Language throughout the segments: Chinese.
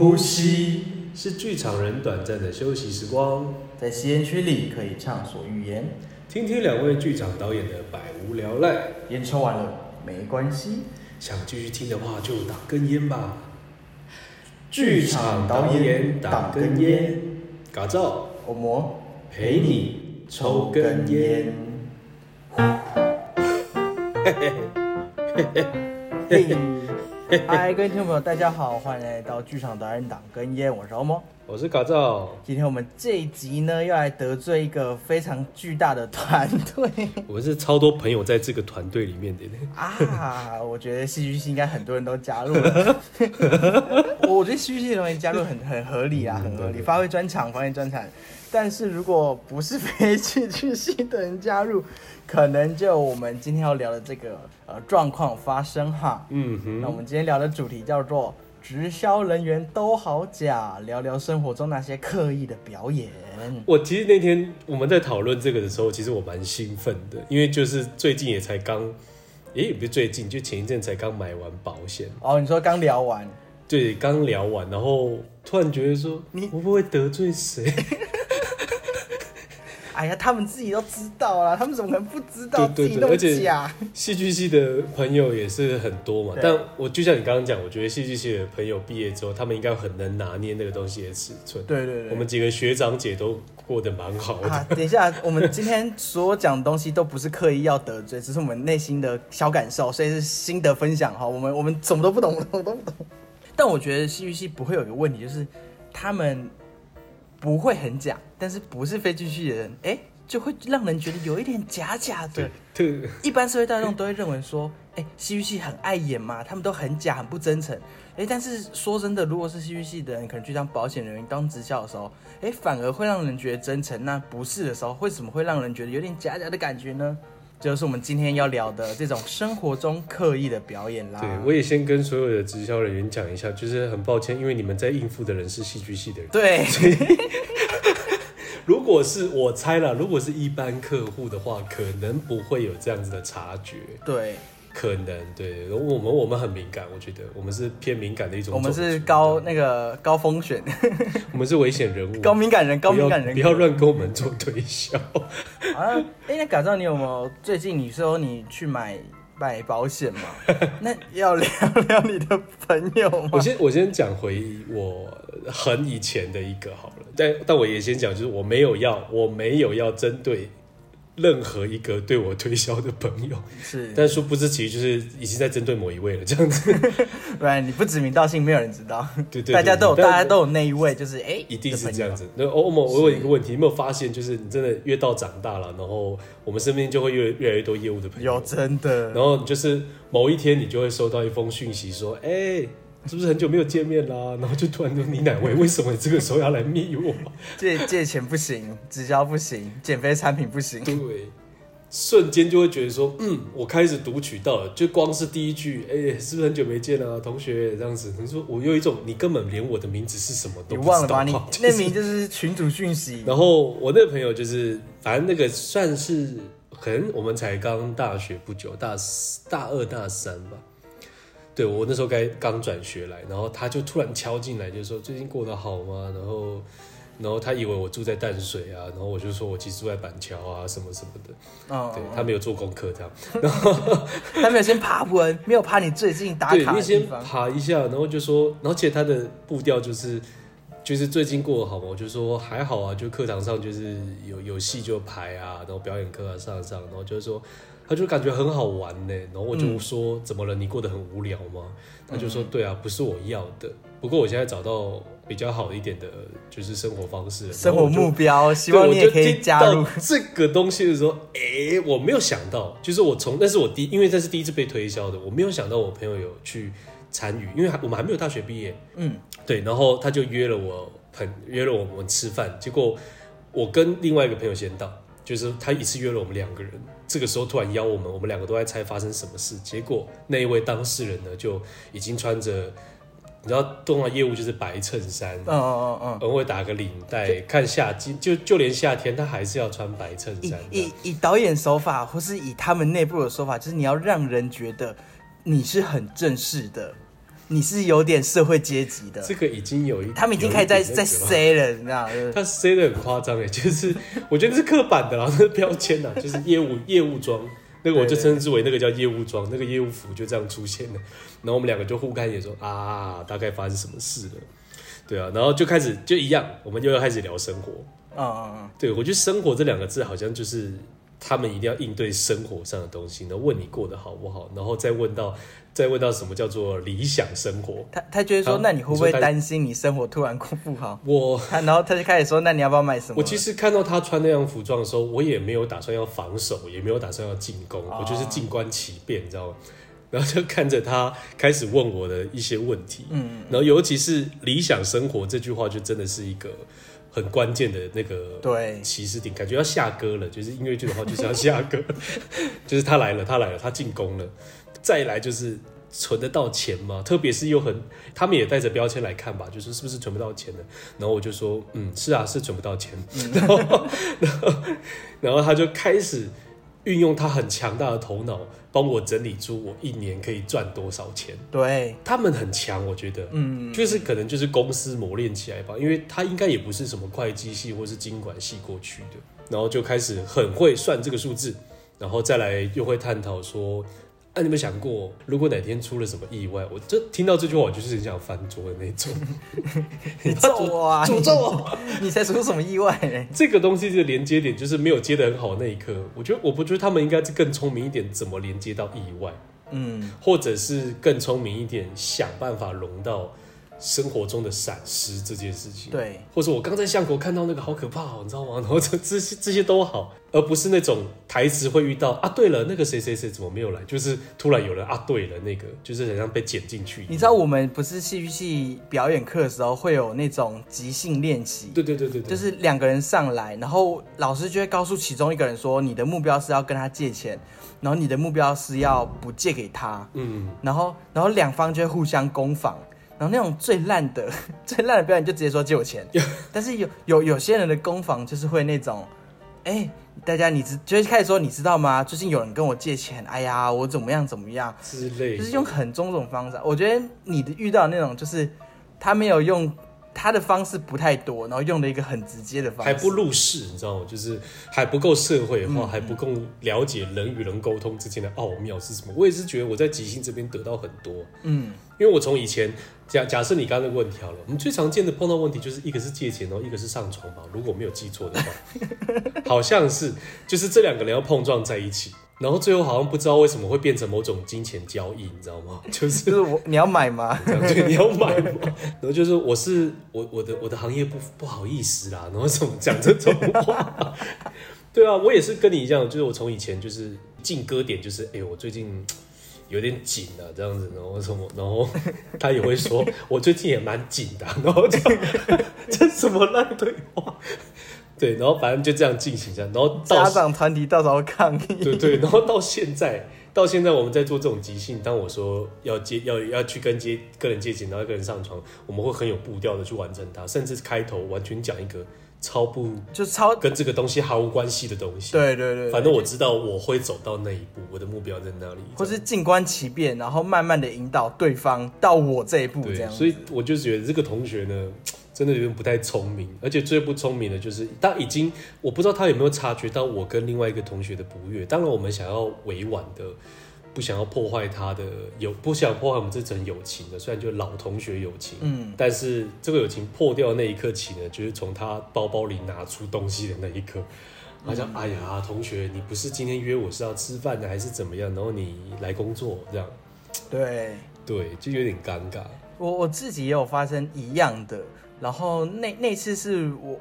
呼吸。是剧场人短暂的休息时光，在吸烟区里可以畅所欲言，听听两位剧场导演的百无聊赖。烟抽完了没关系，想继续听的话就打根烟吧。剧场导演打根烟，嘎造。欧摩陪你抽根烟。嘿嘿嘿嘿嘿嘿，嗨，各位听众朋友，大家好，欢迎来到剧场导演挡根烟，我是欧摩，我是嘎造。今天我们这一集呢，要来得罪一个非常巨大的团队。我们是超多朋友在这个团队里面的 啊，我觉得戏剧系应该很多人都加入了。我觉得戏剧系的人加入很很合理啊，很合理，发挥专长，发挥专长。但是如果不是非戏剧系的人加入，可能就我们今天要聊的这个呃状况发生哈。嗯哼。那我们今天聊的主题叫做“直销人员都好假”，聊聊生活中那些刻意的表演。我其实那天我们在讨论这个的时候，其实我蛮兴奋的，因为就是最近也才刚，诶，也不是最近，就前一阵才刚买完保险。哦，你说刚聊完？对，刚聊完，然后突然觉得说，你会不会得罪谁？哎呀，他们自己都知道啦，他们怎么可能不知道自己那么假？戏剧系的朋友也是很多嘛。但我就像你刚刚讲，我觉得戏剧系的朋友毕业之后，他们应该很能拿捏那个东西的尺寸。对对对，我们几个学长姐都过得蛮好的。啊，等一下，我们今天所讲的东西都不是刻意要得罪，只是我们内心的小感受，所以是心得分享哈。我们我们什么都不懂，我都不懂。但我觉得戏剧系不会有一个问题，就是他们。不会很假，但是不是非戏剧系的人，哎，就会让人觉得有一点假假的。对，一般社会大众都会认为说，哎，戏剧系很爱演嘛，他们都很假，很不真诚。哎，但是说真的，如果是戏剧系的人，可能去当保险人员、当直销的时候，哎，反而会让人觉得真诚。那不是的时候，为什么会让人觉得有点假假的感觉呢？就是我们今天要聊的这种生活中刻意的表演啦。对，我也先跟所有的直销人员讲一下，就是很抱歉，因为你们在应付的人是戏剧系的人。对。如果是我猜了，如果是一般客户的话，可能不会有这样子的察觉。对。可能对，我们我们很敏感，我觉得我们是偏敏感的一种。我们是高那个高风险，我们是危险人物，高敏感人，高敏感人，不要乱跟我们做推销。啊，哎，那改造你有没有最近你说你去买买保险嘛？那要聊聊你的朋友吗？我先我先讲回我很以前的一个好了，但但我也先讲，就是我没有要，我没有要针对。任何一个对我推销的朋友是，但殊不知其实就是已经在针对某一位了，这样子。不然你不指名道姓，没有人知道。对对，对，大家都有，大家都有那一位，就是哎、欸，一定是这样子。那欧某，我有一个问题，你有没有发现，就是你真的越到长大了，然后我们身边就会越越来越多业务的朋友，有真的。然后就是某一天，你就会收到一封讯息，说，哎、欸。是不是很久没有见面啦？然后就突然就：“你哪位？为什么你这个时候要来密我？借借钱不行，直销不行，减肥产品不行。”对，瞬间就会觉得说：“嗯，我开始读取到了。”就光是第一句：“哎、欸，是不是很久没见了、啊，同学？”这样子，你说我有一种你根本连我的名字是什么都不知道。你忘了吗？你那名就是群主讯息。然后我那个朋友就是，反正那个算是可能我们才刚大学不久，大大二大三吧。对，我那时候该刚转学来，然后他就突然敲进来，就说最近过得好吗？然后，然后他以为我住在淡水啊，然后我就说我其实住在板桥啊，什么什么的。哦，对，他没有做功课这样，然后他没有先爬文，没有爬你最近打卡的地方。先爬一下，然后就说，然后其实他的步调就是，就是最近过得好吗？我就说还好啊，就课堂上就是有有戏就排啊，然后表演课啊上上，然后就是说。他就感觉很好玩呢，然后我就说：“嗯、怎么了？你过得很无聊吗？”他就说：“对啊，不是我要的。不过我现在找到比较好一点的，就是生活方式，生活目标。希望你也可以加入这个东西的时候，哎、欸，我没有想到，就是我从那是我第，因为这是第一次被推销的，我没有想到我朋友有去参与，因为还我们还没有大学毕业。嗯，对，然后他就约了我朋约了我们吃饭，结果我跟另外一个朋友先到。就是他一次约了我们两个人，这个时候突然邀我们，我们两个都在猜发生什么事。结果那一位当事人呢，就已经穿着，你知道动画业务就是白衬衫，嗯嗯嗯，嗯，会打个领带，看夏季就就连夏天他还是要穿白衬衫。以以，以导演手法，或是以他们内部的说法，就是你要让人觉得你是很正式的。你是有点社会阶级的。这个已经有一，他们已经开始在在 say 了，你知道吗？他 say 的很夸张哎，就是我觉得是刻板的啦，那个标签呐，就是业务业务装，那个我就称之为那个叫业务装，那个业务服就这样出现了。然后我们两个就互看也说啊，大概发生什么事了？对啊，然后就开始就一样，我们就要开始聊生活。啊啊啊！对，我觉得“生活”这两个字好像就是他们一定要应对生活上的东西，然后问你过得好不好，然后再问到再问到什么叫做理想生活。他他觉得说，那你会不会担心你生活突然过不好？我 他然后他就开始说，那你要不要买什么？我其实看到他穿那样服装的时候，我也没有打算要防守，也没有打算要进攻，我就是静观其变，你知道吗？然后就看着他开始问我的一些问题，嗯，然后尤其是理想生活这句话，就真的是一个很关键的那个对起始点，感觉要下歌了，就是音乐剧的话就是要下歌，就是他来了，他来了，他进攻了，再来就是存得到钱吗？特别是又很，他们也带着标签来看吧，就是是不是存不到钱的？然后我就说，嗯，是啊，是存不到钱，嗯、然后 然后然后他就开始。运用他很强大的头脑，帮我整理出我一年可以赚多少钱。对，他们很强，我觉得，嗯，就是可能就是公司磨练起来吧，因为他应该也不是什么会计系或是经管系过去的，然后就开始很会算这个数字，然后再来又会探讨说。那、啊、你们想过，如果哪天出了什么意外，我就听到这句话，我就是很想翻桌的那种。你咒我啊！诅咒我！你才出什么意外呢？这个东西的连接点就是没有接的很好那一刻。我觉得，我不觉得他们应该是更聪明一点，怎么连接到意外？嗯，或者是更聪明一点，想办法融到。生活中的闪失这件事情，对，或者我刚在巷口看到那个好可怕哦，你知道吗？然后这这些这些都好，而不是那种台词会遇到啊，对了，那个谁谁谁怎么没有来？就是突然有人啊，对了，那个就是好像被剪进去。你知道我们不是戏剧系表演课的时候会有那种即兴练习？对对对对，就是两个人上来，然后老师就会告诉其中一个人说，你的目标是要跟他借钱，然后你的目标是要不借给他，嗯，然后然后两方就会互相攻防。然后那种最烂的、最烂的表演就直接说借我钱，但是有有有些人的攻防就是会那种，哎，大家你知就会开始说你知道吗？最近有人跟我借钱，哎呀，我怎么样怎么样之类，就是用很种种方式。我觉得你的遇到的那种就是他没有用。他的方式不太多，然后用了一个很直接的方式，还不入世，你知道吗？就是还不够社会化，嗯、还不够了解人与人沟通之间的奥妙是什么。我也是觉得我在即兴这边得到很多，嗯，因为我从以前假假设你刚刚那个问题好了，我们最常见的碰到问题就是一个是借钱，然后一个是上床吧，如果没有记错的话，好像是就是这两个人要碰撞在一起。然后最后好像不知道为什么会变成某种金钱交易，你知道吗？就是，就是我你要买吗？对，你要买吗？然后就是我是我我的我的行业不不好意思啦，然后怎么讲这种话？对啊，我也是跟你一样，就是我从以前就是进歌点就是哎，我最近有点紧啊，这样子，然后什么，然后他也会说 我最近也蛮紧的，然后这 这什么烂对话？对，然后反正就这样进行这样，然后家长团体到时候抗议。对对，然后到现在，到现在我们在做这种即兴，当我说要接要要去跟接个人借钱，然后跟人上床，我们会很有步调的去完成它，甚至开头完全讲一个超不就超跟这个东西毫无关系的东西。对对对，反正我知道我会走到那一步，我的目标在哪里，或是静观其变，然后慢慢的引导对方到我这一步这样。所以我就觉得这个同学呢。真的有点不太聪明，而且最不聪明的就是他已经，我不知道他有没有察觉到我跟另外一个同学的不悦。当然，我们想要委婉的，不想要破坏他的友，不想破坏我们这层友情的。虽然就老同学友情，嗯，但是这个友情破掉的那一刻起呢，就是从他包包里拿出东西的那一刻，好像、嗯、哎呀，同学，你不是今天约我是要吃饭的，还是怎么样？然后你来工作这样，对对，就有点尴尬。我我自己也有发生一样的。然后那那次是我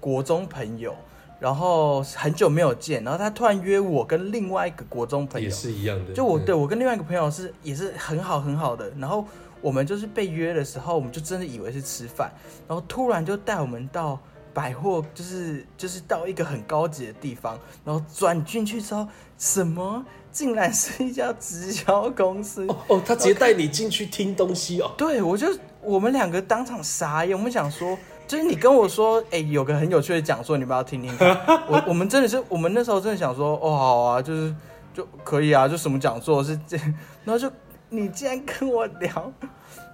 国中朋友，然后很久没有见，然后他突然约我跟另外一个国中朋友，也是一样的。就我对我跟另外一个朋友是也是很好很好的，然后我们就是被约的时候，我们就真的以为是吃饭，然后突然就带我们到百货，就是就是到一个很高级的地方，然后转进去之后，什么竟然是一家直销公司哦哦，他直接带你进去听东西哦。对，我就。我们两个当场傻眼，我们想说，就是你跟我说，哎、欸，有个很有趣的讲座，你不要听听看。我我们真的是，我们那时候真的想说，哦，好啊，就是就可以啊，就什么讲座是这，然后就你竟然跟我聊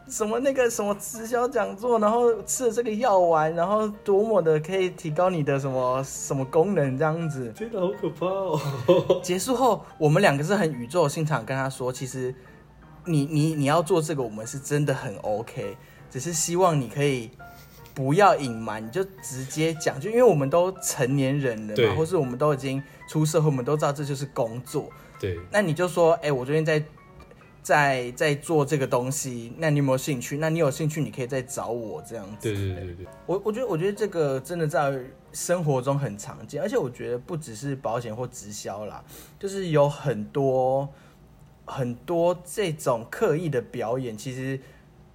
什么那个什么直销讲座，然后吃了这个药丸，然后多么的可以提高你的什么什么功能这样子，真的好可怕哦！结束后，我们两个是很宇宙心肠跟他说，其实你你你要做这个，我们是真的很 OK，只是希望你可以。不要隐瞒，你就直接讲，就因为我们都成年人了嘛，或是我们都已经出社会，我们都知道这就是工作。对，那你就说，哎、欸，我最近在在在做这个东西，那你有没有兴趣？那你有兴趣，你可以再找我这样子。对对对对，我我觉得我觉得这个真的在生活中很常见，而且我觉得不只是保险或直销啦，就是有很多很多这种刻意的表演，其实。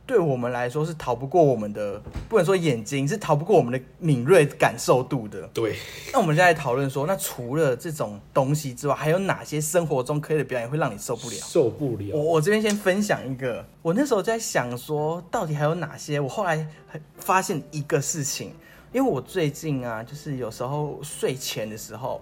对我们来说是逃不过我们的，不能说眼睛，是逃不过我们的敏锐感受度的。对。那我们现在讨论说，那除了这种东西之外，还有哪些生活中可以的表演会让你受不了？受不了。我我这边先分享一个，我那时候在想说，到底还有哪些？我后来发现一个事情，因为我最近啊，就是有时候睡前的时候。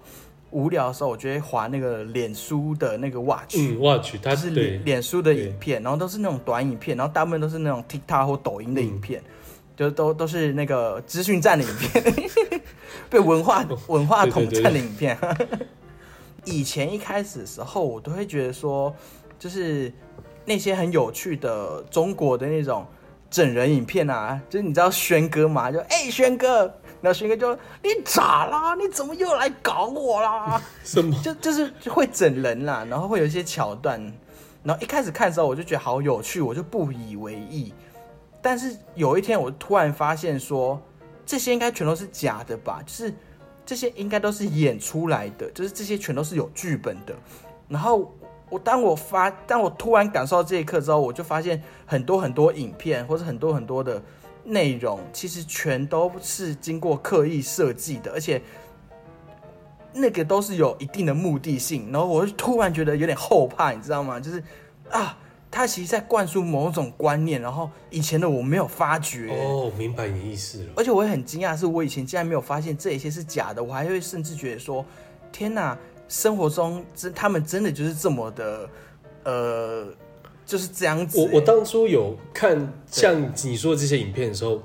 无聊的时候，我就会划那个脸书的那个 Watch，嗯，Watch，它是脸脸书的影片，然后都是那种短影片，然后大部分都是那种 TikTok 或抖音的影片，嗯、就都都是那个资讯站的影片，被文化文化统战的影片。对对对对 以前一开始的时候，我都会觉得说，就是那些很有趣的中国的那种整人影片啊，就是你知道轩哥吗？就哎，轩、欸、哥。然后勋哥就：“你咋啦？你怎么又来搞我啦？” 什么？就就是会整人啦，然后会有一些桥段。然后一开始看的时候，我就觉得好有趣，我就不以为意。但是有一天，我突然发现说，这些应该全都是假的吧？就是这些应该都是演出来的，就是这些全都是有剧本的。然后我当我发，当我突然感受到这一刻之后，我就发现很多很多影片，或者很多很多的。内容其实全都是经过刻意设计的，而且那个都是有一定的目的性。然后我就突然觉得有点后怕，你知道吗？就是啊，他其实在灌输某种观念，然后以前的我没有发觉。哦，明白你意思了。而且我也很惊讶，是我以前竟然没有发现这一些是假的，我还会甚至觉得说，天哪，生活中真他们真的就是这么的，呃。就是这样子、欸。我我当初有看像你说的这些影片的时候，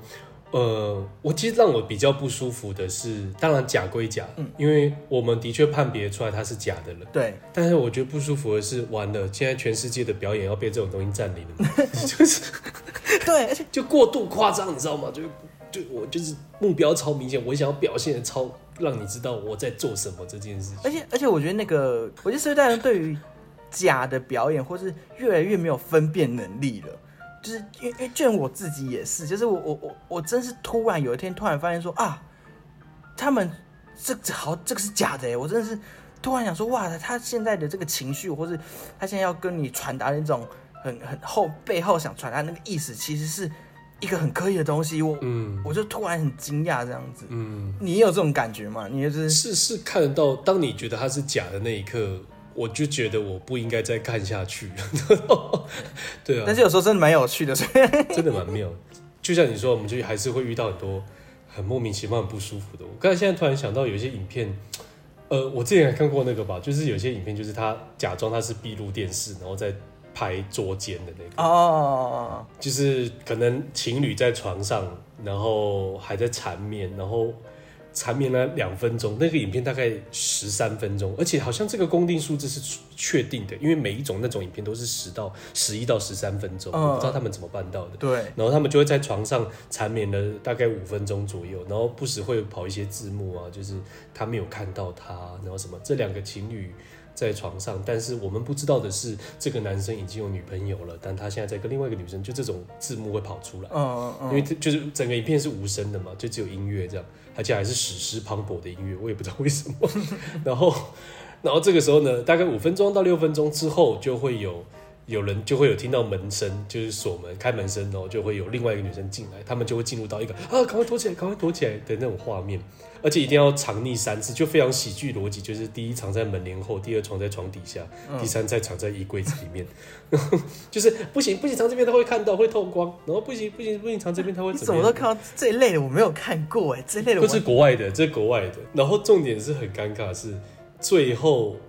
呃，我其实让我比较不舒服的是，当然假归假，嗯，因为我们的确判别出来它是假的了。对。但是我觉得不舒服的是，完了，现在全世界的表演要被这种东西占领了，就是对，而且就过度夸张，你知道吗？就就我就是目标超明显，我想要表现的超让你知道我在做什么这件事情。而且而且我觉得那个，我觉得社会大众对于。假的表演，或是越来越没有分辨能力了，就是因为因为就我自己也是，就是我我我我真是突然有一天突然发现说啊，他们这这好这个是假的哎，我真的是突然想说哇，他现在的这个情绪，或是他现在要跟你传达的那种很很后背后想传达那个意思，其实是一个很刻意的东西，我嗯，我就突然很惊讶这样子，嗯，你有这种感觉吗？你就是是是看得到，当你觉得他是假的那一刻。我就觉得我不应该再看下去了，对啊。但是有时候真的蛮有趣的，所以真的蛮妙。就像你说，我们就还是会遇到很多很莫名其妙、很不舒服的。我刚才现在突然想到，有一些影片，呃，我之前还看过那个吧，就是有些影片，就是他假装他是闭路电视，然后在拍捉奸的那个哦，就是可能情侣在床上，然后还在缠绵，然后。缠绵了两分钟，那个影片大概十三分钟，而且好像这个公定数字是确定的，因为每一种那种影片都是十到十一到十三分钟，我不知道他们怎么办到的。对，然后他们就会在床上缠绵了大概五分钟左右，然后不时会跑一些字幕啊，就是他没有看到他，然后什么这两个情侣。在床上，但是我们不知道的是，这个男生已经有女朋友了，但他现在在跟另外一个女生，就这种字幕会跑出来，嗯嗯，因为就是整个影片是无声的嘛，就只有音乐这样，而且还是史诗磅礴的音乐，我也不知道为什么。然后，然后这个时候呢，大概五分钟到六分钟之后，就会有有人就会有听到门声，就是锁门开门声，然后就会有另外一个女生进来，他们就会进入到一个啊，赶快躲起来，赶快躲起来的那种画面。而且一定要藏匿三次，就非常喜剧逻辑，就是第一藏在门帘后，第二藏在床底下，嗯、第三再藏在衣柜子里面。就是不行不行，藏这边他会看到会透光，然后不行不行不行，藏这边他会怎么都看到这一类的？我没有看过哎，这一类的。这是国外的，这是国外的。然后重点是很尴尬是最后啊，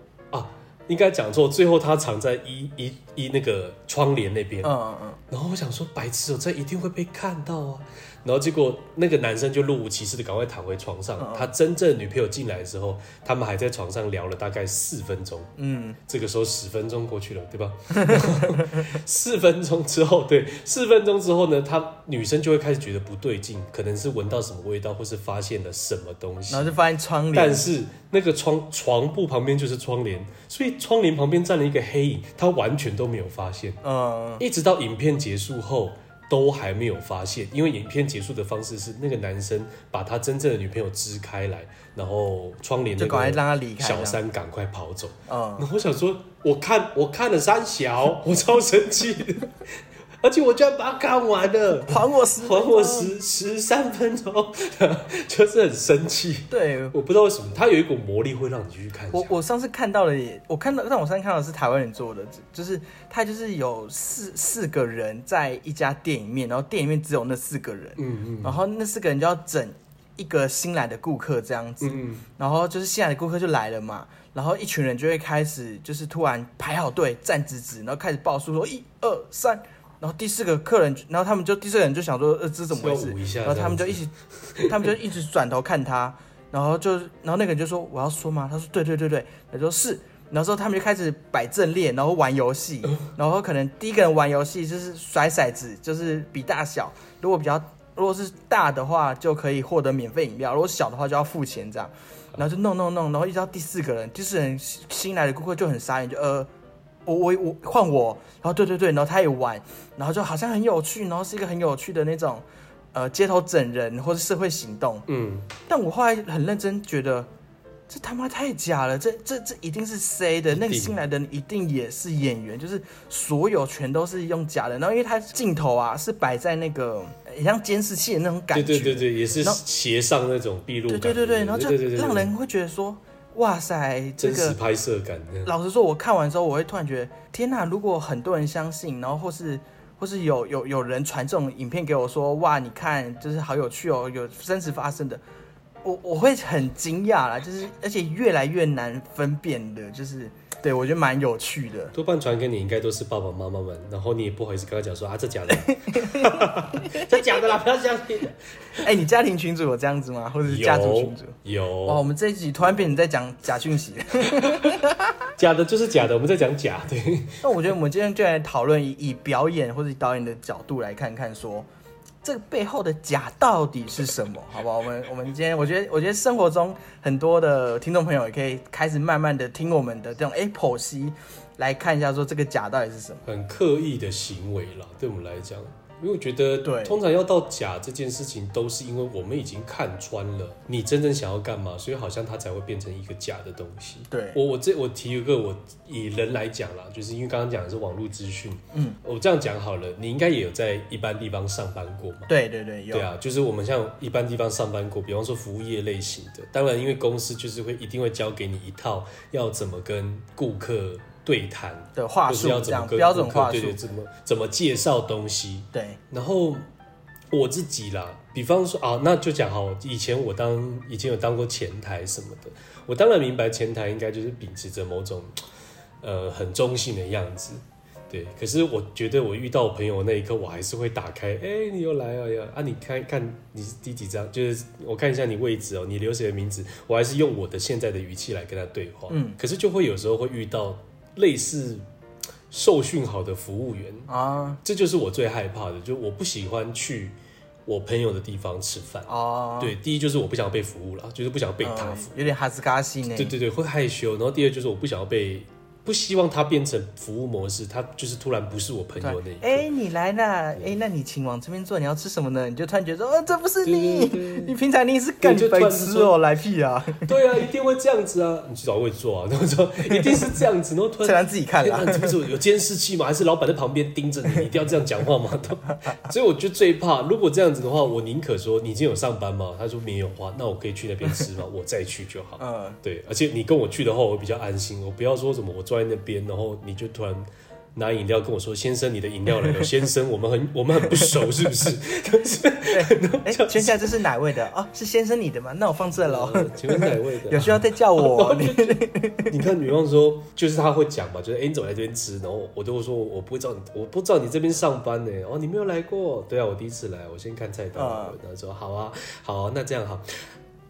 应该讲错，最后他藏在一一一那个窗帘那边。嗯嗯嗯。然后我想说，白痴哦，这一定会被看到啊。然后结果那个男生就若无其事的赶快躺回床上。他真正女朋友进来的时候，他们还在床上聊了大概四分钟。嗯，这个时候十分钟过去了，对吧？四分钟之后，对，四分钟之后呢，他女生就会开始觉得不对劲，可能是闻到什么味道，或是发现了什么东西。然后就发现窗帘，但是那个窗床布旁边就是窗帘，所以窗帘旁边站了一个黑影，他完全都没有发现。嗯，一直到影片结束后。都还没有发现，因为影片结束的方式是那个男生把他真正的女朋友支开来，然后窗帘就赶快让他离开，小三赶快跑走。嗯，然后我想说，我看我看了三小，我超生气。而且我居然把它看完了，还我十，还我十十三分钟，就是很生气。对，我不知道为什么，它有一股魔力会让你继续看。我我上次看到了也，我看到，但我上次看到的是台湾人做的，就是他就是有四四个人在一家店里面，然后店里面只有那四个人，嗯嗯，然后那四个人就要整一个新来的顾客这样子，嗯，然后就是新来的顾客就来了嘛，然后一群人就会开始就是突然排好队站直直，然后开始报数说一二三。然后第四个客人，然后他们就第四个人就想说，呃，这是怎么回事？然后他们就一起，他们就一直转头看他，然后就，然后那个人就说，我要说吗？他说，对对对对，他说是。然后之后他们就开始摆阵列，然后玩游戏，然后可能第一个人玩游戏就是甩骰子，就是比大小，如果比较如果是大的话就可以获得免费饮料，如果小的话就要付钱这样。然后就弄弄弄，然后一直到第四个人，第四个人新来的顾客就很傻眼，就呃。我我我换我，然后对对对，然后他也玩，然后就好像很有趣，然后是一个很有趣的那种，呃，街头整人或者社会行动。嗯，但我后来很认真觉得，这他妈太假了，这这这一定是 C 的，那个新来的人一定也是演员，就是所有全都是用假的。然后因为他镜头啊是摆在那个很像监视器的那种感觉，对对对对，也是斜上那种闭路，对对对对，然后就让人会觉得说。哇塞，这个真实拍摄感。老实说，我看完之后，我会突然觉得，天哪！如果很多人相信，然后或是或是有有有人传这种影片给我说，哇，你看，就是好有趣哦，有真实发生的，我我会很惊讶啦，就是而且越来越难分辨的，就是。对，我觉得蛮有趣的。多半传给你应该都是爸爸妈妈们，然后你也不好意思跟他讲说啊，这假的，这假的啦，不要相信。哎、欸，你家庭群组有这样子吗？或者是家族群组？有。哇，我们这一集突然变成在讲假讯息。假的就是假的，我们在讲假。对。那我觉得我们今天就来讨论以以表演或者导演的角度来看看说。这个背后的假到底是什么？好不好？我们我们今天，我觉得，我觉得生活中很多的听众朋友也可以开始慢慢的听我们的这种 Apple C，，来看一下说这个假到底是什么？很刻意的行为啦，对我们来讲。因为我觉得，对，通常要到假这件事情，都是因为我们已经看穿了你真正想要干嘛，所以好像它才会变成一个假的东西。对，我我这我提一个，我以人来讲啦，就是因为刚刚讲的是网络资讯，嗯，我这样讲好了，你应该也有在一般地方上班过嘛？对对对，有。对啊，就是我们像一般地方上班过，比方说服务业类型的，当然因为公司就是会一定会教给你一套要怎么跟顾客。对谈的话术，这样标准话术，对对，怎么怎么介绍东西？对。然后我自己啦，比方说啊，那就讲好，以前我当以前有当过前台什么的，我当然明白前台应该就是秉持着某种呃很中性的样子，对。可是我觉得我遇到我朋友那一刻，我还是会打开，哎，你又来了呀？啊，你看看你是第几张？就是我看一下你位置哦，你留谁的名字？我还是用我的现在的语气来跟他对话。嗯。可是就会有时候会遇到。类似受训好的服务员啊，这就是我最害怕的。就我不喜欢去我朋友的地方吃饭啊。对，第一就是我不想要被服务了，就是不想要被他服务，有点哈斯卡西呢。对对对，会害羞。然后第二就是我不想要被。不希望它变成服务模式，它就是突然不是我朋友那一个。哎、欸，你来了，哎、欸，那你请往这边坐，你要吃什么呢？你就突然觉得说，哦，这不是你，你平常你是干白痴哦，来屁啊！对啊，一定会这样子啊，你去找位坐啊，然后说一定是这样子，然后突然 自己看啊，这不是有监视器吗？还是老板在旁边盯着你，你一定要这样讲话吗？所以我就最怕，如果这样子的话，我宁可说你今天有上班吗？他说没有话，那我可以去那边吃吗？我再去就好。嗯，对，而且你跟我去的话，我会比较安心。我不要说什么我坐在那边，然后。你就突然拿饮料跟我说：“先生，你的饮料来了。”先生，我们很我们很不熟，是不是？对，哎，先生这是哪位的？哦，是先生你的吗？那我放这喽。请问哪位的？有需要再叫我？你看，比方说，就是他会讲嘛，就是哎，你走来这边吃，然后我都会说，我不会知道你，我不知道你这边上班呢。哦，你没有来过？对啊，我第一次来，我先看菜单。然后说好啊，好啊，那这样好。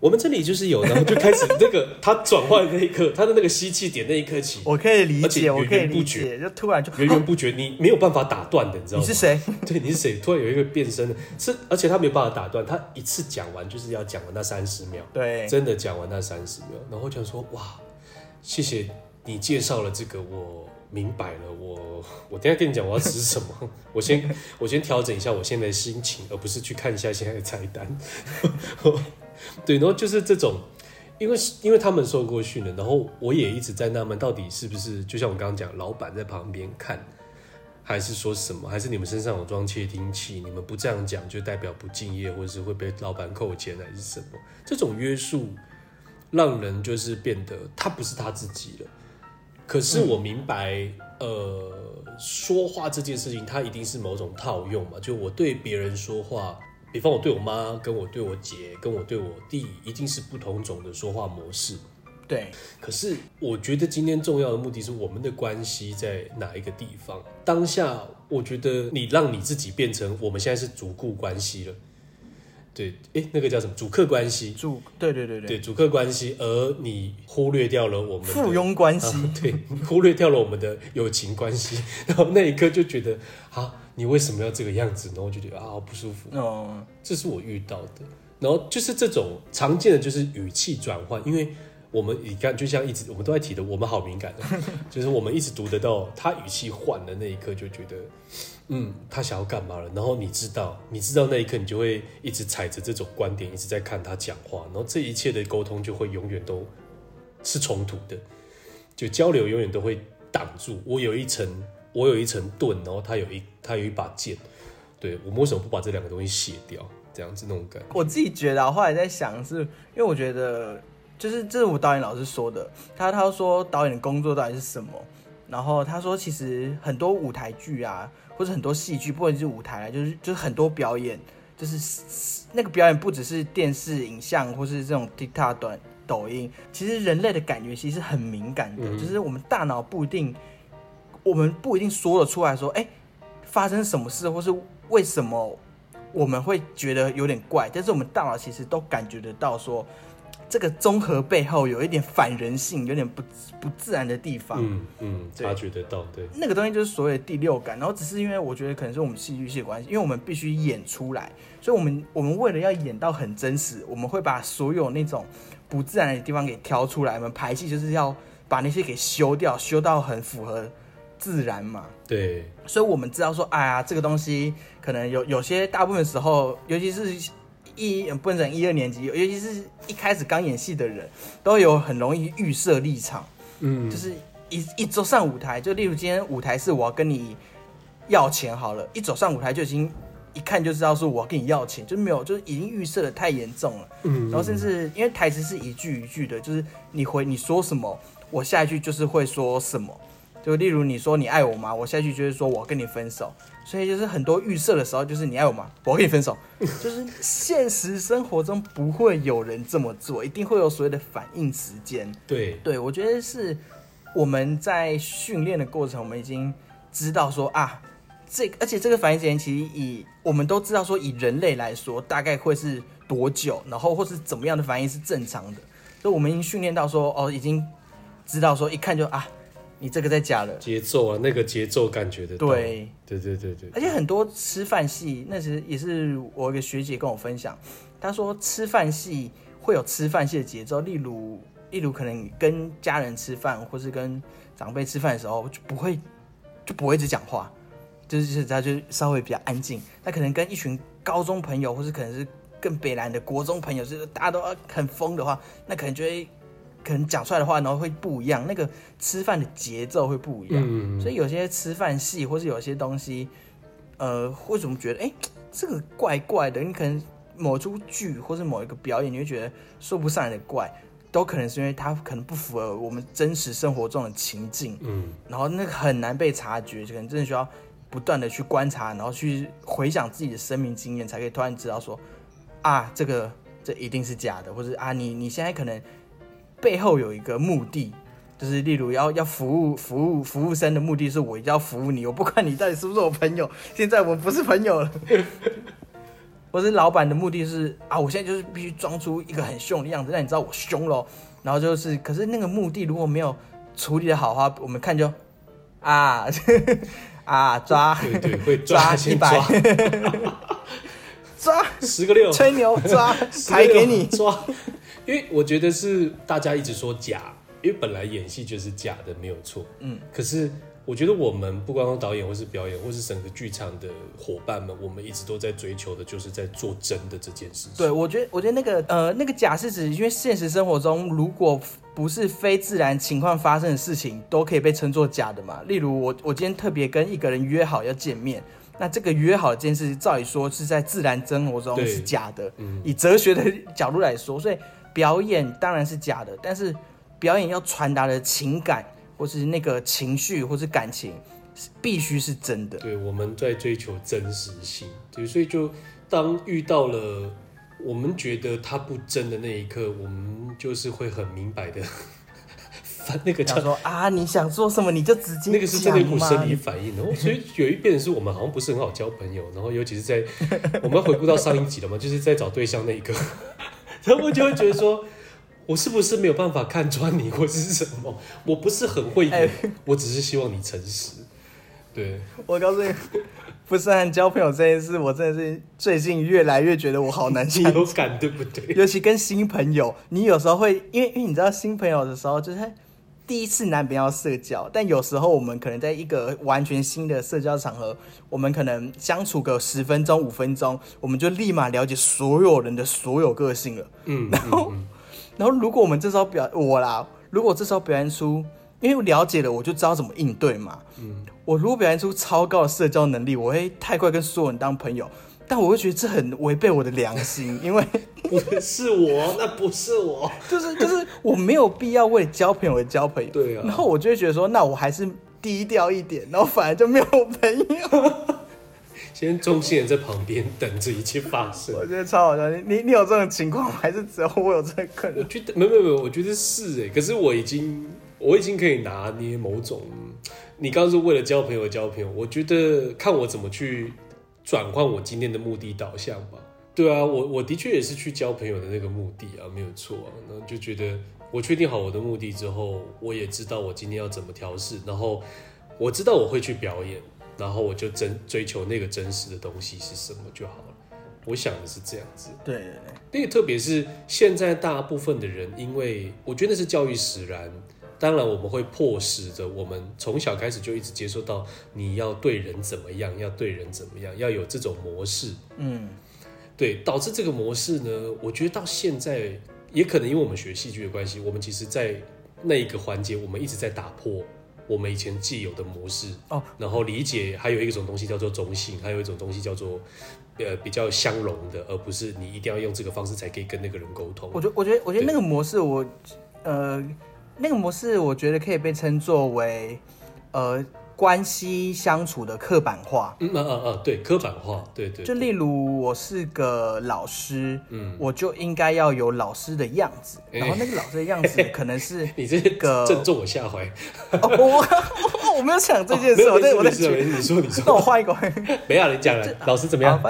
我们这里就是有，然后就开始那个他转换那一刻，他的那个吸气点那一刻起，我可以理解，源源不绝，我可以理解，就突然就源源不绝，你没有办法打断的，你知道吗？你是谁？对，你是谁？突然有一个变身的，是而且他没有办法打断，他一次讲完就是要讲完那三十秒，对，真的讲完那三十秒，然后就说哇，谢谢你介绍了这个，我明白了，我我等下跟你讲我要吃什么，我先我先调整一下我现在的心情，而不是去看一下现在的菜单，对，然后就是这种。因为因为他们受过训练，然后我也一直在纳闷，到底是不是就像我刚刚讲，老板在旁边看，还是说什么，还是你们身上有装窃听器？你们不这样讲，就代表不敬业，或者是会被老板扣钱，还是什么？这种约束让人就是变得他不是他自己了。可是我明白，嗯、呃，说话这件事情，它一定是某种套用嘛？就我对别人说话。比方我对我妈，跟我对我姐，跟我对我弟，一定是不同种的说话模式。对。可是我觉得今天重要的目的是我们的关系在哪一个地方？当下我觉得你让你自己变成我们现在是主顾关系了。对，哎、欸，那个叫什么主客关系？主对对对对，对主客关系，而你忽略掉了我们的附庸关系、啊，对，忽略掉了我们的友情关系，然后那一刻就觉得，啊，你为什么要这个样子？然后就觉得啊，好不舒服。哦，这是我遇到的。然后就是这种常见的，就是语气转换，因为。我们你看，就像一直我们都在提的，我们好敏感的，就是我们一直读得到他语气换的那一刻，就觉得，嗯，他想要干嘛了。然后你知道，你知道那一刻，你就会一直踩着这种观点，一直在看他讲话，然后这一切的沟通就会永远都是冲突的，就交流永远都会挡住。我有一层，我有一层盾，然后他有一他有一把剑，对，我们为什么不把这两个东西卸掉？这样子那种感觉。我自己觉得，我后来在想是，是因为我觉得。就是这是我导演老师说的，他他说导演的工作到底是什么？然后他说其实很多舞台剧啊，或者很多戏剧，不管是舞台啊，就是就是很多表演，就是那个表演不只是电视影像或是这种 TikTok 短抖音，其实人类的感觉其实是很敏感的，嗯、就是我们大脑不一定，我们不一定说得出来说，哎，发生什么事，或是为什么我们会觉得有点怪，但是我们大脑其实都感觉得到说。这个综合背后有一点反人性，有点不不自然的地方。嗯嗯，察觉得到，对。那个东西就是所谓的第六感，然后只是因为我觉得可能是我们戏剧系的关系，因为我们必须演出来，所以我们我们为了要演到很真实，我们会把所有那种不自然的地方给挑出来。我们排戏就是要把那些给修掉，修到很符合自然嘛。对。所以我们知道说，哎呀，这个东西可能有有些大部分时候，尤其是。一不能讲一二年级，尤其是一开始刚演戏的人，都有很容易预设立场，嗯，就是一一走上舞台，就例如今天舞台是我要跟你要钱好了，一走上舞台就已经一看就知道是我要跟你要钱，就没有，就是已经预设的太严重了，嗯，然后甚至因为台词是一句一句的，就是你回你说什么，我下一句就是会说什么，就例如你说你爱我吗？我下一句就是说我跟你分手。所以就是很多预设的时候，就是你爱我吗？我跟你分手。就是现实生活中不会有人这么做，一定会有所谓的反应时间。对对，我觉得是我们在训练的过程，我们已经知道说啊，这而且这个反应时间其实以我们都知道说，以人类来说大概会是多久，然后或是怎么样的反应是正常的。所以我们已经训练到说哦，已经知道说一看就啊。你这个在假的节奏啊，那个节奏感觉的，对，对对对对。而且很多吃饭戏，那时也是我一个学姐跟我分享，她说吃饭戏会有吃饭戏的节奏，例如例如可能跟家人吃饭，或是跟长辈吃饭的时候，就不会就不会一直讲话，就是就是他就稍微比较安静。那可能跟一群高中朋友，或是可能是更北南的国中朋友，就是大家都很疯的话，那可能就会。可能讲出来的话，然后会不一样，那个吃饭的节奏会不一样，嗯、所以有些吃饭戏，或是有些东西，呃，为什么觉得哎，这个怪怪的？你可能某出剧或是某一个表演，你会觉得说不上来的怪，都可能是因为它可能不符合我们真实生活中的情境，嗯，然后那个很难被察觉，就可能真的需要不断的去观察，然后去回想自己的生命经验，才可以突然知道说，啊，这个这一定是假的，或者啊，你你现在可能背后有一个目的，就是例如要要服务服务服务生的目的是我一定要服务你，我不管你到底是不是我朋友，现在我们不是朋友了。或是老板的目的是啊，我现在就是必须装出一个很凶的样子，让你知道我凶咯。然后就是，可是那个目的如果没有处理的好的话，我们看就啊 啊抓，对对，会抓一百，抓 十个六，吹牛抓，还给你抓。因为我觉得是大家一直说假，因为本来演戏就是假的，没有错。嗯，可是。我觉得我们不光光导演，或是表演，或是整个剧场的伙伴们，我们一直都在追求的，就是在做真的这件事情。对，我觉得，我觉得那个呃，那个假是指，因为现实生活中，如果不是非自然情况发生的事情，都可以被称作假的嘛。例如，我我今天特别跟一个人约好要见面，那这个约好的这件事，照理说是在自然生活中是假的。嗯。以哲学的角度来说，所以表演当然是假的，但是表演要传达的情感。或是那个情绪，或是感情，必须是真的。对，我们在追求真实性。对，所以就当遇到了我们觉得它不真的那一刻，我们就是会很明白的，反那个叫说啊，你想做什么你就直接那个是真的一股生理反应。然后，所以有一遍是我们好像不是很好交朋友，然后尤其是在我们回顾到上一集了嘛，就是在找对象那一个，然后我就会觉得说。我是不是没有办法看穿你，或是什么？我不是很会演，欸、我只是希望你诚实。对，我告诉你，不是很交朋友这件事，我真的是最近越来越觉得我好难相处。有感对不对？尤其跟新朋友，你有时候会因为因为你知道新朋友的时候，就是第一次难免要社交，但有时候我们可能在一个完全新的社交场合，我们可能相处个十分钟、五分钟，我们就立马了解所有人的所有个性了。嗯，然后。嗯嗯然后，如果我们这时候表我啦，如果这时候表现出，因为我了解了，我就知道怎么应对嘛。嗯，我如果表现出超高的社交能力，我会太快跟所有人当朋友，但我会觉得这很违背我的良心，因为 不是我，那不是我，就是就是我没有必要为了交朋友而交朋友。对啊，然后我就会觉得说，那我还是低调一点，然后反而就没有朋友。先中心人在旁边等着一切发生，我觉得超好笑。你你你有这种情况，还是只有我有这个可能？我觉得没有没有没有，我觉得是哎。可是我已经我已经可以拿捏某种。你刚刚说为了交朋友而交朋友，我觉得看我怎么去转换我今天的目的导向吧。对啊，我我的确也是去交朋友的那个目的啊，没有错啊。然后就觉得我确定好我的目的之后，我也知道我今天要怎么调试，然后我知道我会去表演。然后我就真追求那个真实的东西是什么就好了。我想的是这样子。对对对。那个特别是现在大部分的人，因为我觉得是教育使然。当然我们会迫使着我们从小开始就一直接受到你要对人怎么样，要对人怎么样，要有这种模式。嗯。对，导致这个模式呢，我觉得到现在也可能因为我们学戏剧的关系，我们其实在那一个环节，我们一直在打破。我们以前既有的模式哦，然后理解还有一种东西叫做中性，还有一种东西叫做呃比较相容的，而不是你一定要用这个方式才可以跟那个人沟通。我觉我觉得我觉得那个模式我呃那个模式我觉得可以被称作为呃。关系相处的刻板化，嗯嗯嗯，对，刻板化，对对，对。就例如我是个老师，嗯，我就应该要有老师的样子，欸、然后那个老师的样子 可能是你这个正中我下怀。哦，我 我没有想这件事，我在我在你说你说，那我换一个，没有你讲了，老师怎么样？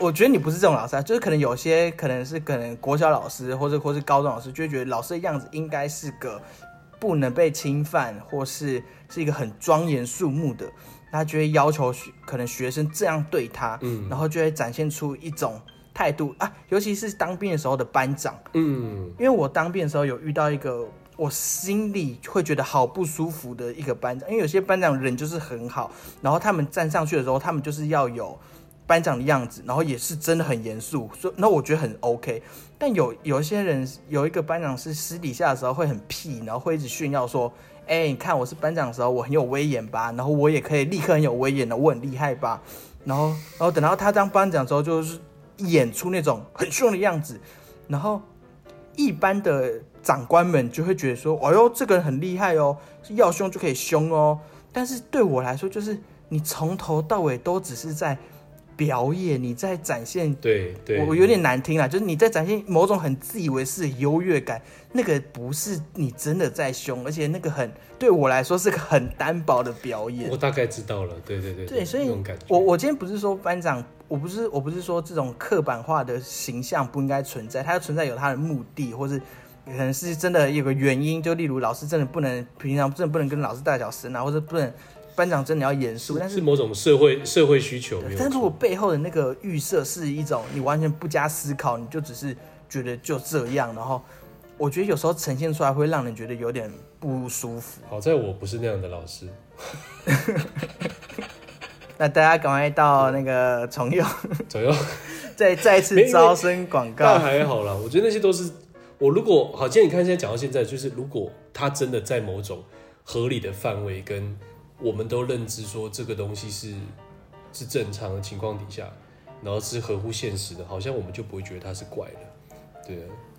我觉得你不是这种老师啊，就是可能有些可能是可能国小老师或者或是高中老师，就会觉得老师的样子应该是个。不能被侵犯，或是是一个很庄严肃穆的，他就会要求学可能学生这样对他，嗯，然后就会展现出一种态度啊，尤其是当兵的时候的班长，嗯，因为我当兵的时候有遇到一个我心里会觉得好不舒服的一个班长，因为有些班长人就是很好，然后他们站上去的时候，他们就是要有。班长的样子，然后也是真的很严肃，所以那我觉得很 OK。但有有一些人，有一个班长是私底下的时候会很屁，然后会一直炫耀说：“哎、你看我是班长的时候，我很有威严吧？然后我也可以立刻很有威严的，我很厉害吧？”然后，然后等到他当班长之后，就是演出那种很凶的样子，然后。一般的长官们就会觉得说，哎呦，这个人很厉害哦，要凶就可以凶哦。但是对我来说，就是你从头到尾都只是在。表演，你在展现，对对，我有点难听啦，就是你在展现某种很自以为是的优越感，那个不是你真的在凶，而且那个很对我来说是个很单薄的表演。我大概知道了，对对对，对，所以我我今天不是说班长，我不是我不是说这种刻板化的形象不应该存在，它存在有它的目的，或是可能是真的有个原因，就例如老师真的不能平常真的不能跟老师大小声啊，或者不能。班长真的要严肃，但是是某种社会社会需求。但如果背后的那个预设是一种你完全不加思考，你就只是觉得就这样，然后我觉得有时候呈现出来会让人觉得有点不舒服。好在我不是那样的老师。那大家赶快到那个重用，重用，再再一次招生广告。但还好啦，我觉得那些都是我如果好，既然你看现在讲到现在，就是如果他真的在某种合理的范围跟。我们都认知说这个东西是是正常的情况底下，然后是合乎现实的，好像我们就不会觉得它是怪的。对，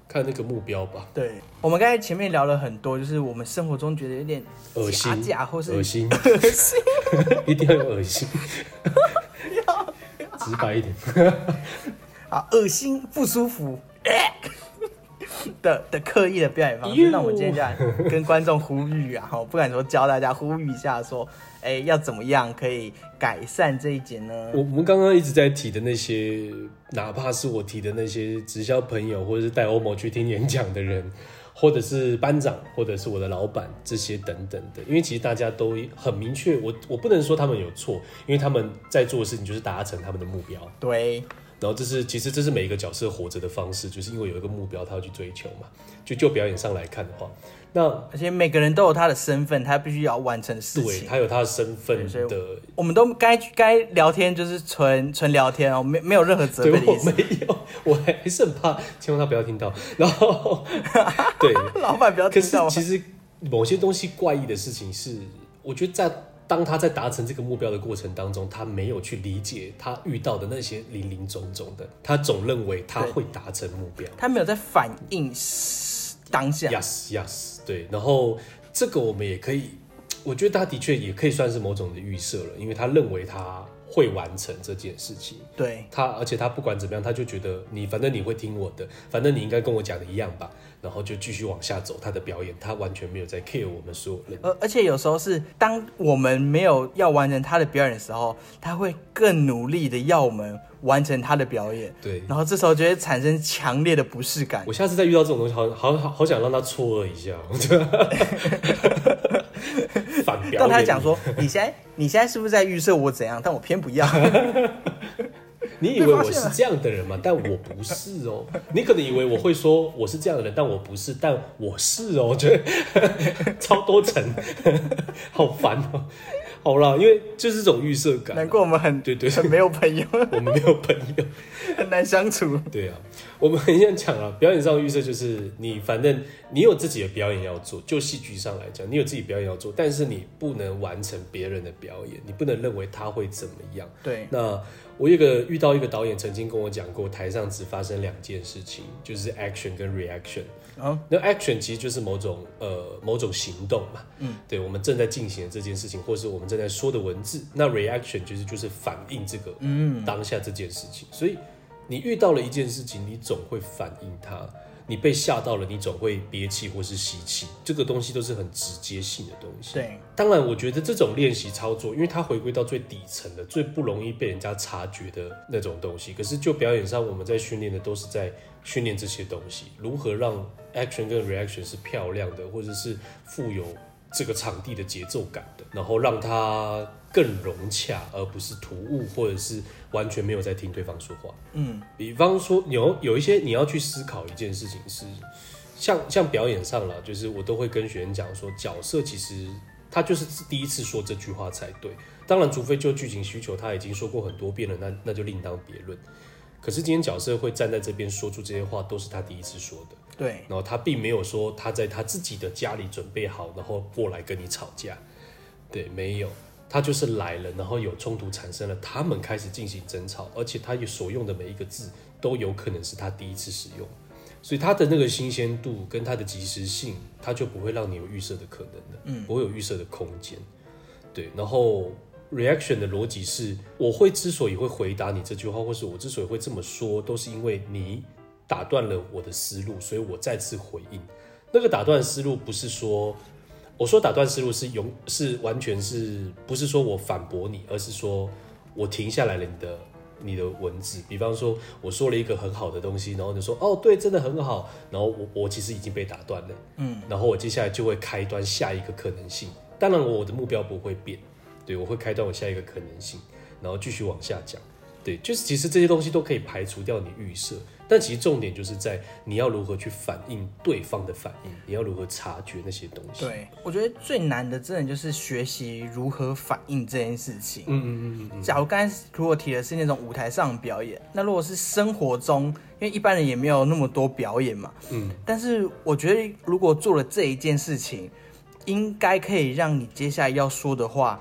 看那个目标吧。对，我们刚才前面聊了很多，就是我们生活中觉得有点恶心，假或是恶心，恶心，一定要有恶心，要直白一点。好，恶心不舒服。的的刻意的表演方式，那我们今天就来跟观众呼吁啊，哈，不敢说教大家，呼吁一下说，哎、欸，要怎么样可以改善这一点呢？我我们刚刚一直在提的那些，哪怕是我提的那些直销朋友，或者是带欧某去听演讲的人，或者是班长，或者是我的老板，这些等等的，因为其实大家都很明确，我我不能说他们有错，因为他们在做的事情就是达成他们的目标。对。然后这是其实这是每一个角色活着的方式，就是因为有一个目标，他要去追求嘛。就就表演上来看的话，那而且每个人都有他的身份，他必须要完成事情。对，他有他的身份的。我们都该该聊天就是纯纯聊天哦，没没有任何责备的意思。没有，我还是很怕，千万他不要听到。然后，对，老板不要听到。可是其实某些东西怪异的事情是，我觉得在。当他在达成这个目标的过程当中，他没有去理解他遇到的那些林林总总的，他总认为他会达成目标，他没有在反应当下。Yes, yes，对。然后这个我们也可以，我觉得他的确也可以算是某种的预设了，因为他认为他会完成这件事情。对他，而且他不管怎么样，他就觉得你反正你会听我的，反正你应该跟我讲的一样吧。然后就继续往下走，他的表演，他完全没有在 care 我们所有人。而而且有时候是当我们没有要完成他的表演的时候，他会更努力的要我们完成他的表演。对，然后这时候就会产生强烈的不适感。我下次再遇到这种东西，好好好好想让他错愕一下。反表演。当他讲说：“你现在你现在是不是在预设我怎样？”但我偏不要。你以为我是这样的人吗？但我不是哦。你可能以为我会说我是这样的人，但我不是。但我是哦，我觉得超多层，好烦哦。好啦，因为就是这种预设感。难怪我们很对对，很没有朋友。我们没有朋友，很难相处。对啊，我们很想讲啊，表演上预设就是你，反正你有自己的表演要做。就戏剧上来讲，你有自己表演要做，但是你不能完成别人的表演，你不能认为他会怎么样。对，那。我有一个遇到一个导演曾经跟我讲过，台上只发生两件事情，就是 action 跟 reaction。啊，那 action 其实就是某种呃某种行动嘛，嗯，对，我们正在进行的这件事情，或是我们正在说的文字。那 reaction 其实就是反映这个嗯当下这件事情。所以你遇到了一件事情，你总会反应它。你被吓到了，你总会憋气或是吸气，这个东西都是很直接性的东西。对，当然，我觉得这种练习操作，因为它回归到最底层的、最不容易被人家察觉的那种东西。可是就表演上，我们在训练的都是在训练这些东西，如何让 action 跟 reaction 是漂亮的，或者是富有这个场地的节奏感的，然后让它更融洽，而不是突兀，或者是。完全没有在听对方说话。嗯，比方说有有一些你要去思考一件事情是，像像表演上了，就是我都会跟学员讲说，角色其实他就是第一次说这句话才对。当然，除非就剧情需求他已经说过很多遍了，那那就另当别论。可是今天角色会站在这边说出这些话，都是他第一次说的。对，然后他并没有说他在他自己的家里准备好，然后过来跟你吵架。对，没有。他就是来了，然后有冲突产生了，他们开始进行争吵，而且他所用的每一个字都有可能是他第一次使用，所以他的那个新鲜度跟他的及时性，他就不会让你有预设的可能的，嗯，不会有预设的空间。对，然后 reaction 的逻辑是，我会之所以会回答你这句话，或是我之所以会这么说，都是因为你打断了我的思路，所以我再次回应。那个打断思路不是说，我说打断思路是永是完全是不是说我反驳你，而是说我停下来了你的你的文字。比方说我说了一个很好的东西，然后你说哦对，真的很好，然后我我其实已经被打断了，嗯，然后我接下来就会开端下一个可能性。当然我的目标不会变，对，我会开端我下一个可能性，然后继续往下讲。对，就是其实这些东西都可以排除掉你预设。但其实重点就是在你要如何去反映对方的反应，你要如何察觉那些东西。对，我觉得最难的真的就是学习如何反应这件事情。嗯嗯嗯嗯。假如刚才如果提的是那种舞台上表演，那如果是生活中，因为一般人也没有那么多表演嘛。嗯。但是我觉得如果做了这一件事情，应该可以让你接下来要说的话。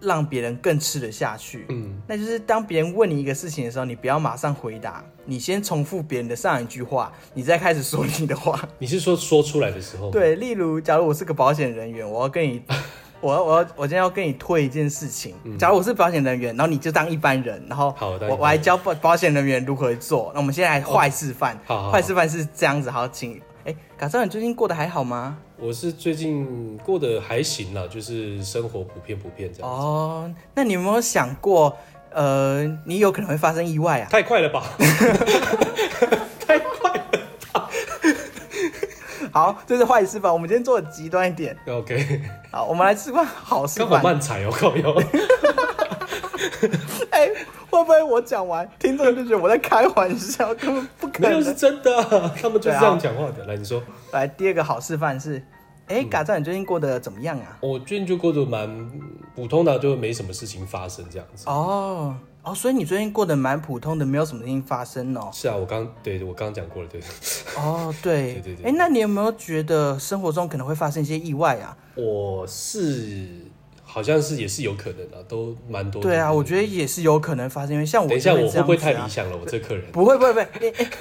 让别人更吃得下去，嗯，那就是当别人问你一个事情的时候，你不要马上回答，你先重复别人的上一句话，你再开始说你的话。你是说说出来的时候？对，例如，假如我是个保险人员，我要跟你，我要我要我今天要跟你推一件事情。嗯、假如我是保险人员，然后你就当一般人，然后我我还教保保险人员如何做。那我们现在来坏示范，坏、哦、示范是这样子，好，请。哎，嘎造，你最近过得还好吗？我是最近过得还行啦，就是生活普遍普遍这样。哦，那你有没有想过，呃，你有可能会发生意外啊？太快了吧！太快了吧！好，这是坏事吧。我们今天做的极端一点。OK。好，我们来示范好示范。刚好慢踩哦，靠腰。哎。会不会我讲完，听众就觉得我在开玩笑，根本不可能。没有是真的，他们就是这样讲话的。啊、来，你说。来，第二个好示范是，哎，嘎赞，你最近过得怎么样啊？我最近就过得蛮普通的，就没什么事情发生这样子。哦哦，所以你最近过得蛮普通的，没有什么事情发生哦。是啊，我刚对我刚讲过了，对。哦，对 对对对。哎，那你有没有觉得生活中可能会发生一些意外啊？我是。好像是也是有可能的，都蛮多。对啊，我觉得也是有可能发生，因为像我、啊，等一下我会不会太理想了？我这客人不会不会不会，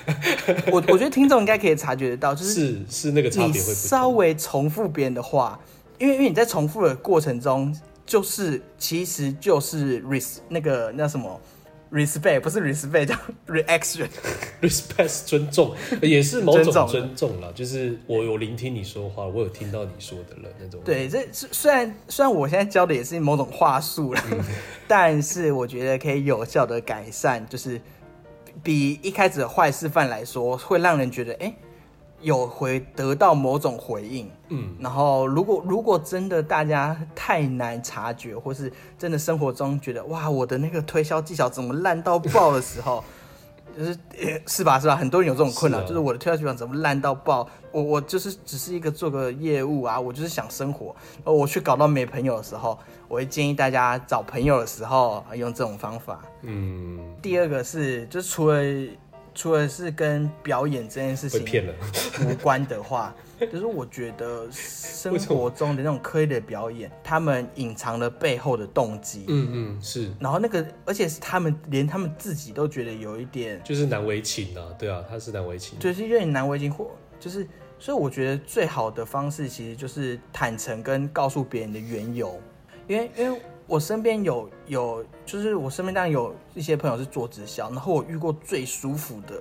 我我觉得听众应该可以察觉得到，就是是是那个差别会稍微重复别人的话，因为因为你在重复的过程中，就是其实就是 risk 那个那什么。Respect 不是 respect，叫 reaction。respect 尊重，也是某种尊重啦。就是我有聆听你说话，我有听到你说的了那种。对，这虽然虽然我现在教的也是某种话术了，嗯、但是我觉得可以有效的改善，就是比一开始的坏示范来说，会让人觉得哎。欸有回得到某种回应，嗯，然后如果如果真的大家太难察觉，或是真的生活中觉得哇，我的那个推销技巧怎么烂到爆的时候，就是是吧是吧？很多人有这种困扰，是啊、就是我的推销技巧怎么烂到爆？我我就是只是一个做个业务啊，我就是想生活，我去搞到没朋友的时候，我会建议大家找朋友的时候用这种方法。嗯，第二个是就是除了。除了是跟表演这件事情无关的话，就是我觉得生活中的那种刻意的表演，他们隐藏了背后的动机。嗯嗯，是。然后那个，而且是他们连他们自己都觉得有一点，就是难为情啊。对啊，他是难为情，就是有点难为情，或就是，所以我觉得最好的方式其实就是坦诚跟告诉别人的缘由，因为因为。我身边有有，就是我身边当然有一些朋友是做直销，然后我遇过最舒服的，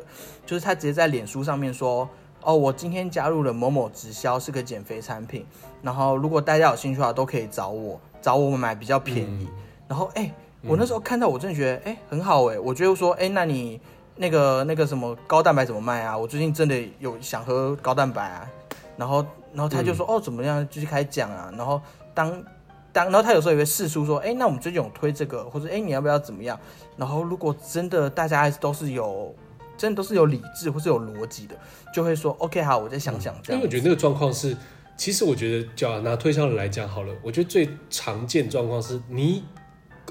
就是他直接在脸书上面说，哦，我今天加入了某某直销，是个减肥产品，然后如果大家有兴趣的话，都可以找我，找我买比较便宜。嗯、然后哎、欸，我那时候看到，我真的觉得哎、欸、很好哎，我觉得说哎、欸，那你那个那个什么高蛋白怎么卖啊？我最近真的有想喝高蛋白啊。然后然后他就说、嗯、哦怎么样，就开始讲啊。然后当。然后他有时候也会试出说，哎，那我们最近有推这个，或者哎，你要不要怎么样？然后如果真的大家都是有，真的都是有理智或是有逻辑的，就会说，OK，好，我再想想。这样、嗯，因为我觉得那个状况是，其实我觉得，叫拿推销人来讲好了，我觉得最常见状况是你，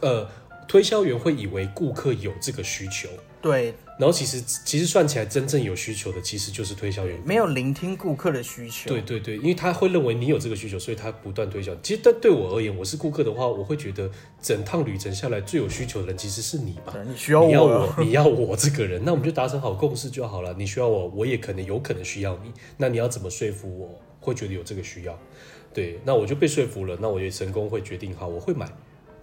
呃，推销员会以为顾客有这个需求，对。然后其实其实算起来，真正有需求的其实就是推销员，没有聆听顾客的需求。对对对，因为他会认为你有这个需求，所以他不断推销。其实但对我而言，我是顾客的话，我会觉得整趟旅程下来最有需求的人其实是你吧？你需要我，你要我，你要我这个人，那我们就达成好共识就好了。你需要我，我也可能有可能需要你，那你要怎么说服我会觉得有这个需要？对，那我就被说服了，那我也成功会决定好，我会买。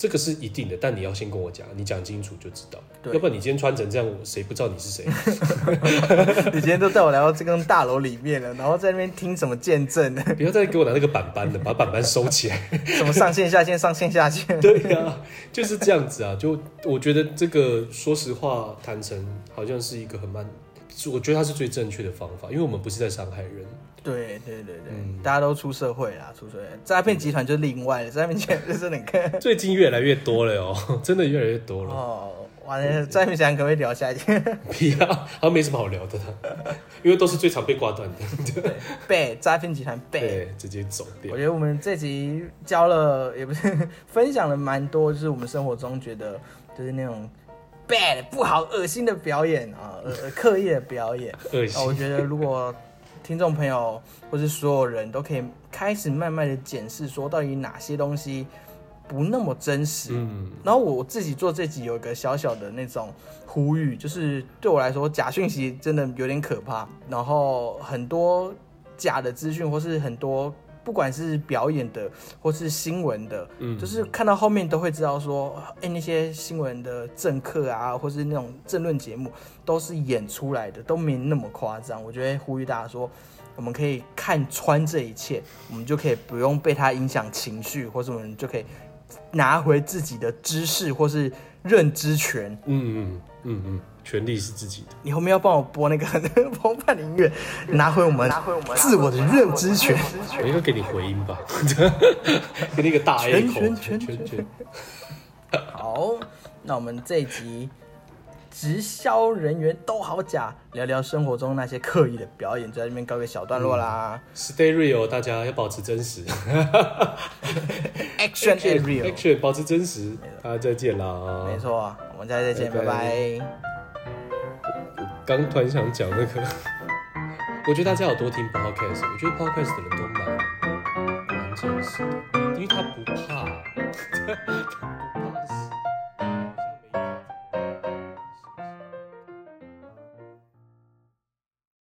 这个是一定的，但你要先跟我讲，你讲清楚就知道。对，要不然你今天穿成这样，谁不知道你是谁？你今天都带我来到这栋大楼里面了，然后在那边听什么见证呢？不要再给我拿那个板板了，把板板收起来。什么上线下线，上线下线？对呀、啊，就是这样子啊。就我觉得这个，说实话，坦诚好像是一个很慢，我觉得它是最正确的方法，因为我们不是在伤害人。对对对对，嗯、大家都出社会啦，出社会，诈骗集团就另外了，诈骗集团 就是你看，最近越来越多了哦，真的越来越多了。哦，完了，诈骗集团可不可以聊下一天？不要，好像没什么好聊的，因为都是最常被挂断的。对，被诈骗集团被直接走掉。我觉得我们这集教了，也不是分享了蛮多，就是我们生活中觉得就是那种 bad 不好、恶心的表演啊，呃，刻意的表演。恶心。我觉得如果。听众朋友，或是所有人都可以开始慢慢的检视，说到底哪些东西不那么真实。嗯，然后我自己做这集有一个小小的那种呼吁，就是对我来说，假讯息真的有点可怕。然后很多假的资讯，或是很多不管是表演的，或是新闻的，嗯，就是看到后面都会知道说，哎，那些新闻的政客啊，或是那种政论节目。都是演出来的，都没那么夸张。我觉得呼吁大家说，我们可以看穿这一切，我们就可以不用被它影响情绪，或者我们就可以拿回自己的知识或是认知权。嗯嗯嗯嗯，权利是自己的。你后面要帮我播那个澎湃的音乐，拿回我们拿回我们自我的认知权。我应该给你回音吧，给你一个大 A 口。全全全全。好，那我们这一集。直销人员都好假，聊聊生活中那些刻意的表演，就在这边告个小段落啦。嗯、Stay real，大家要保持真实。Action is real，Action，保持真实。大家再见啦。没错，我们下次再见，拜拜。刚突然想讲那个，我觉得大家要多听 Podcast，我觉得 Podcast 的人都蛮蛮真实的，因为他不怕。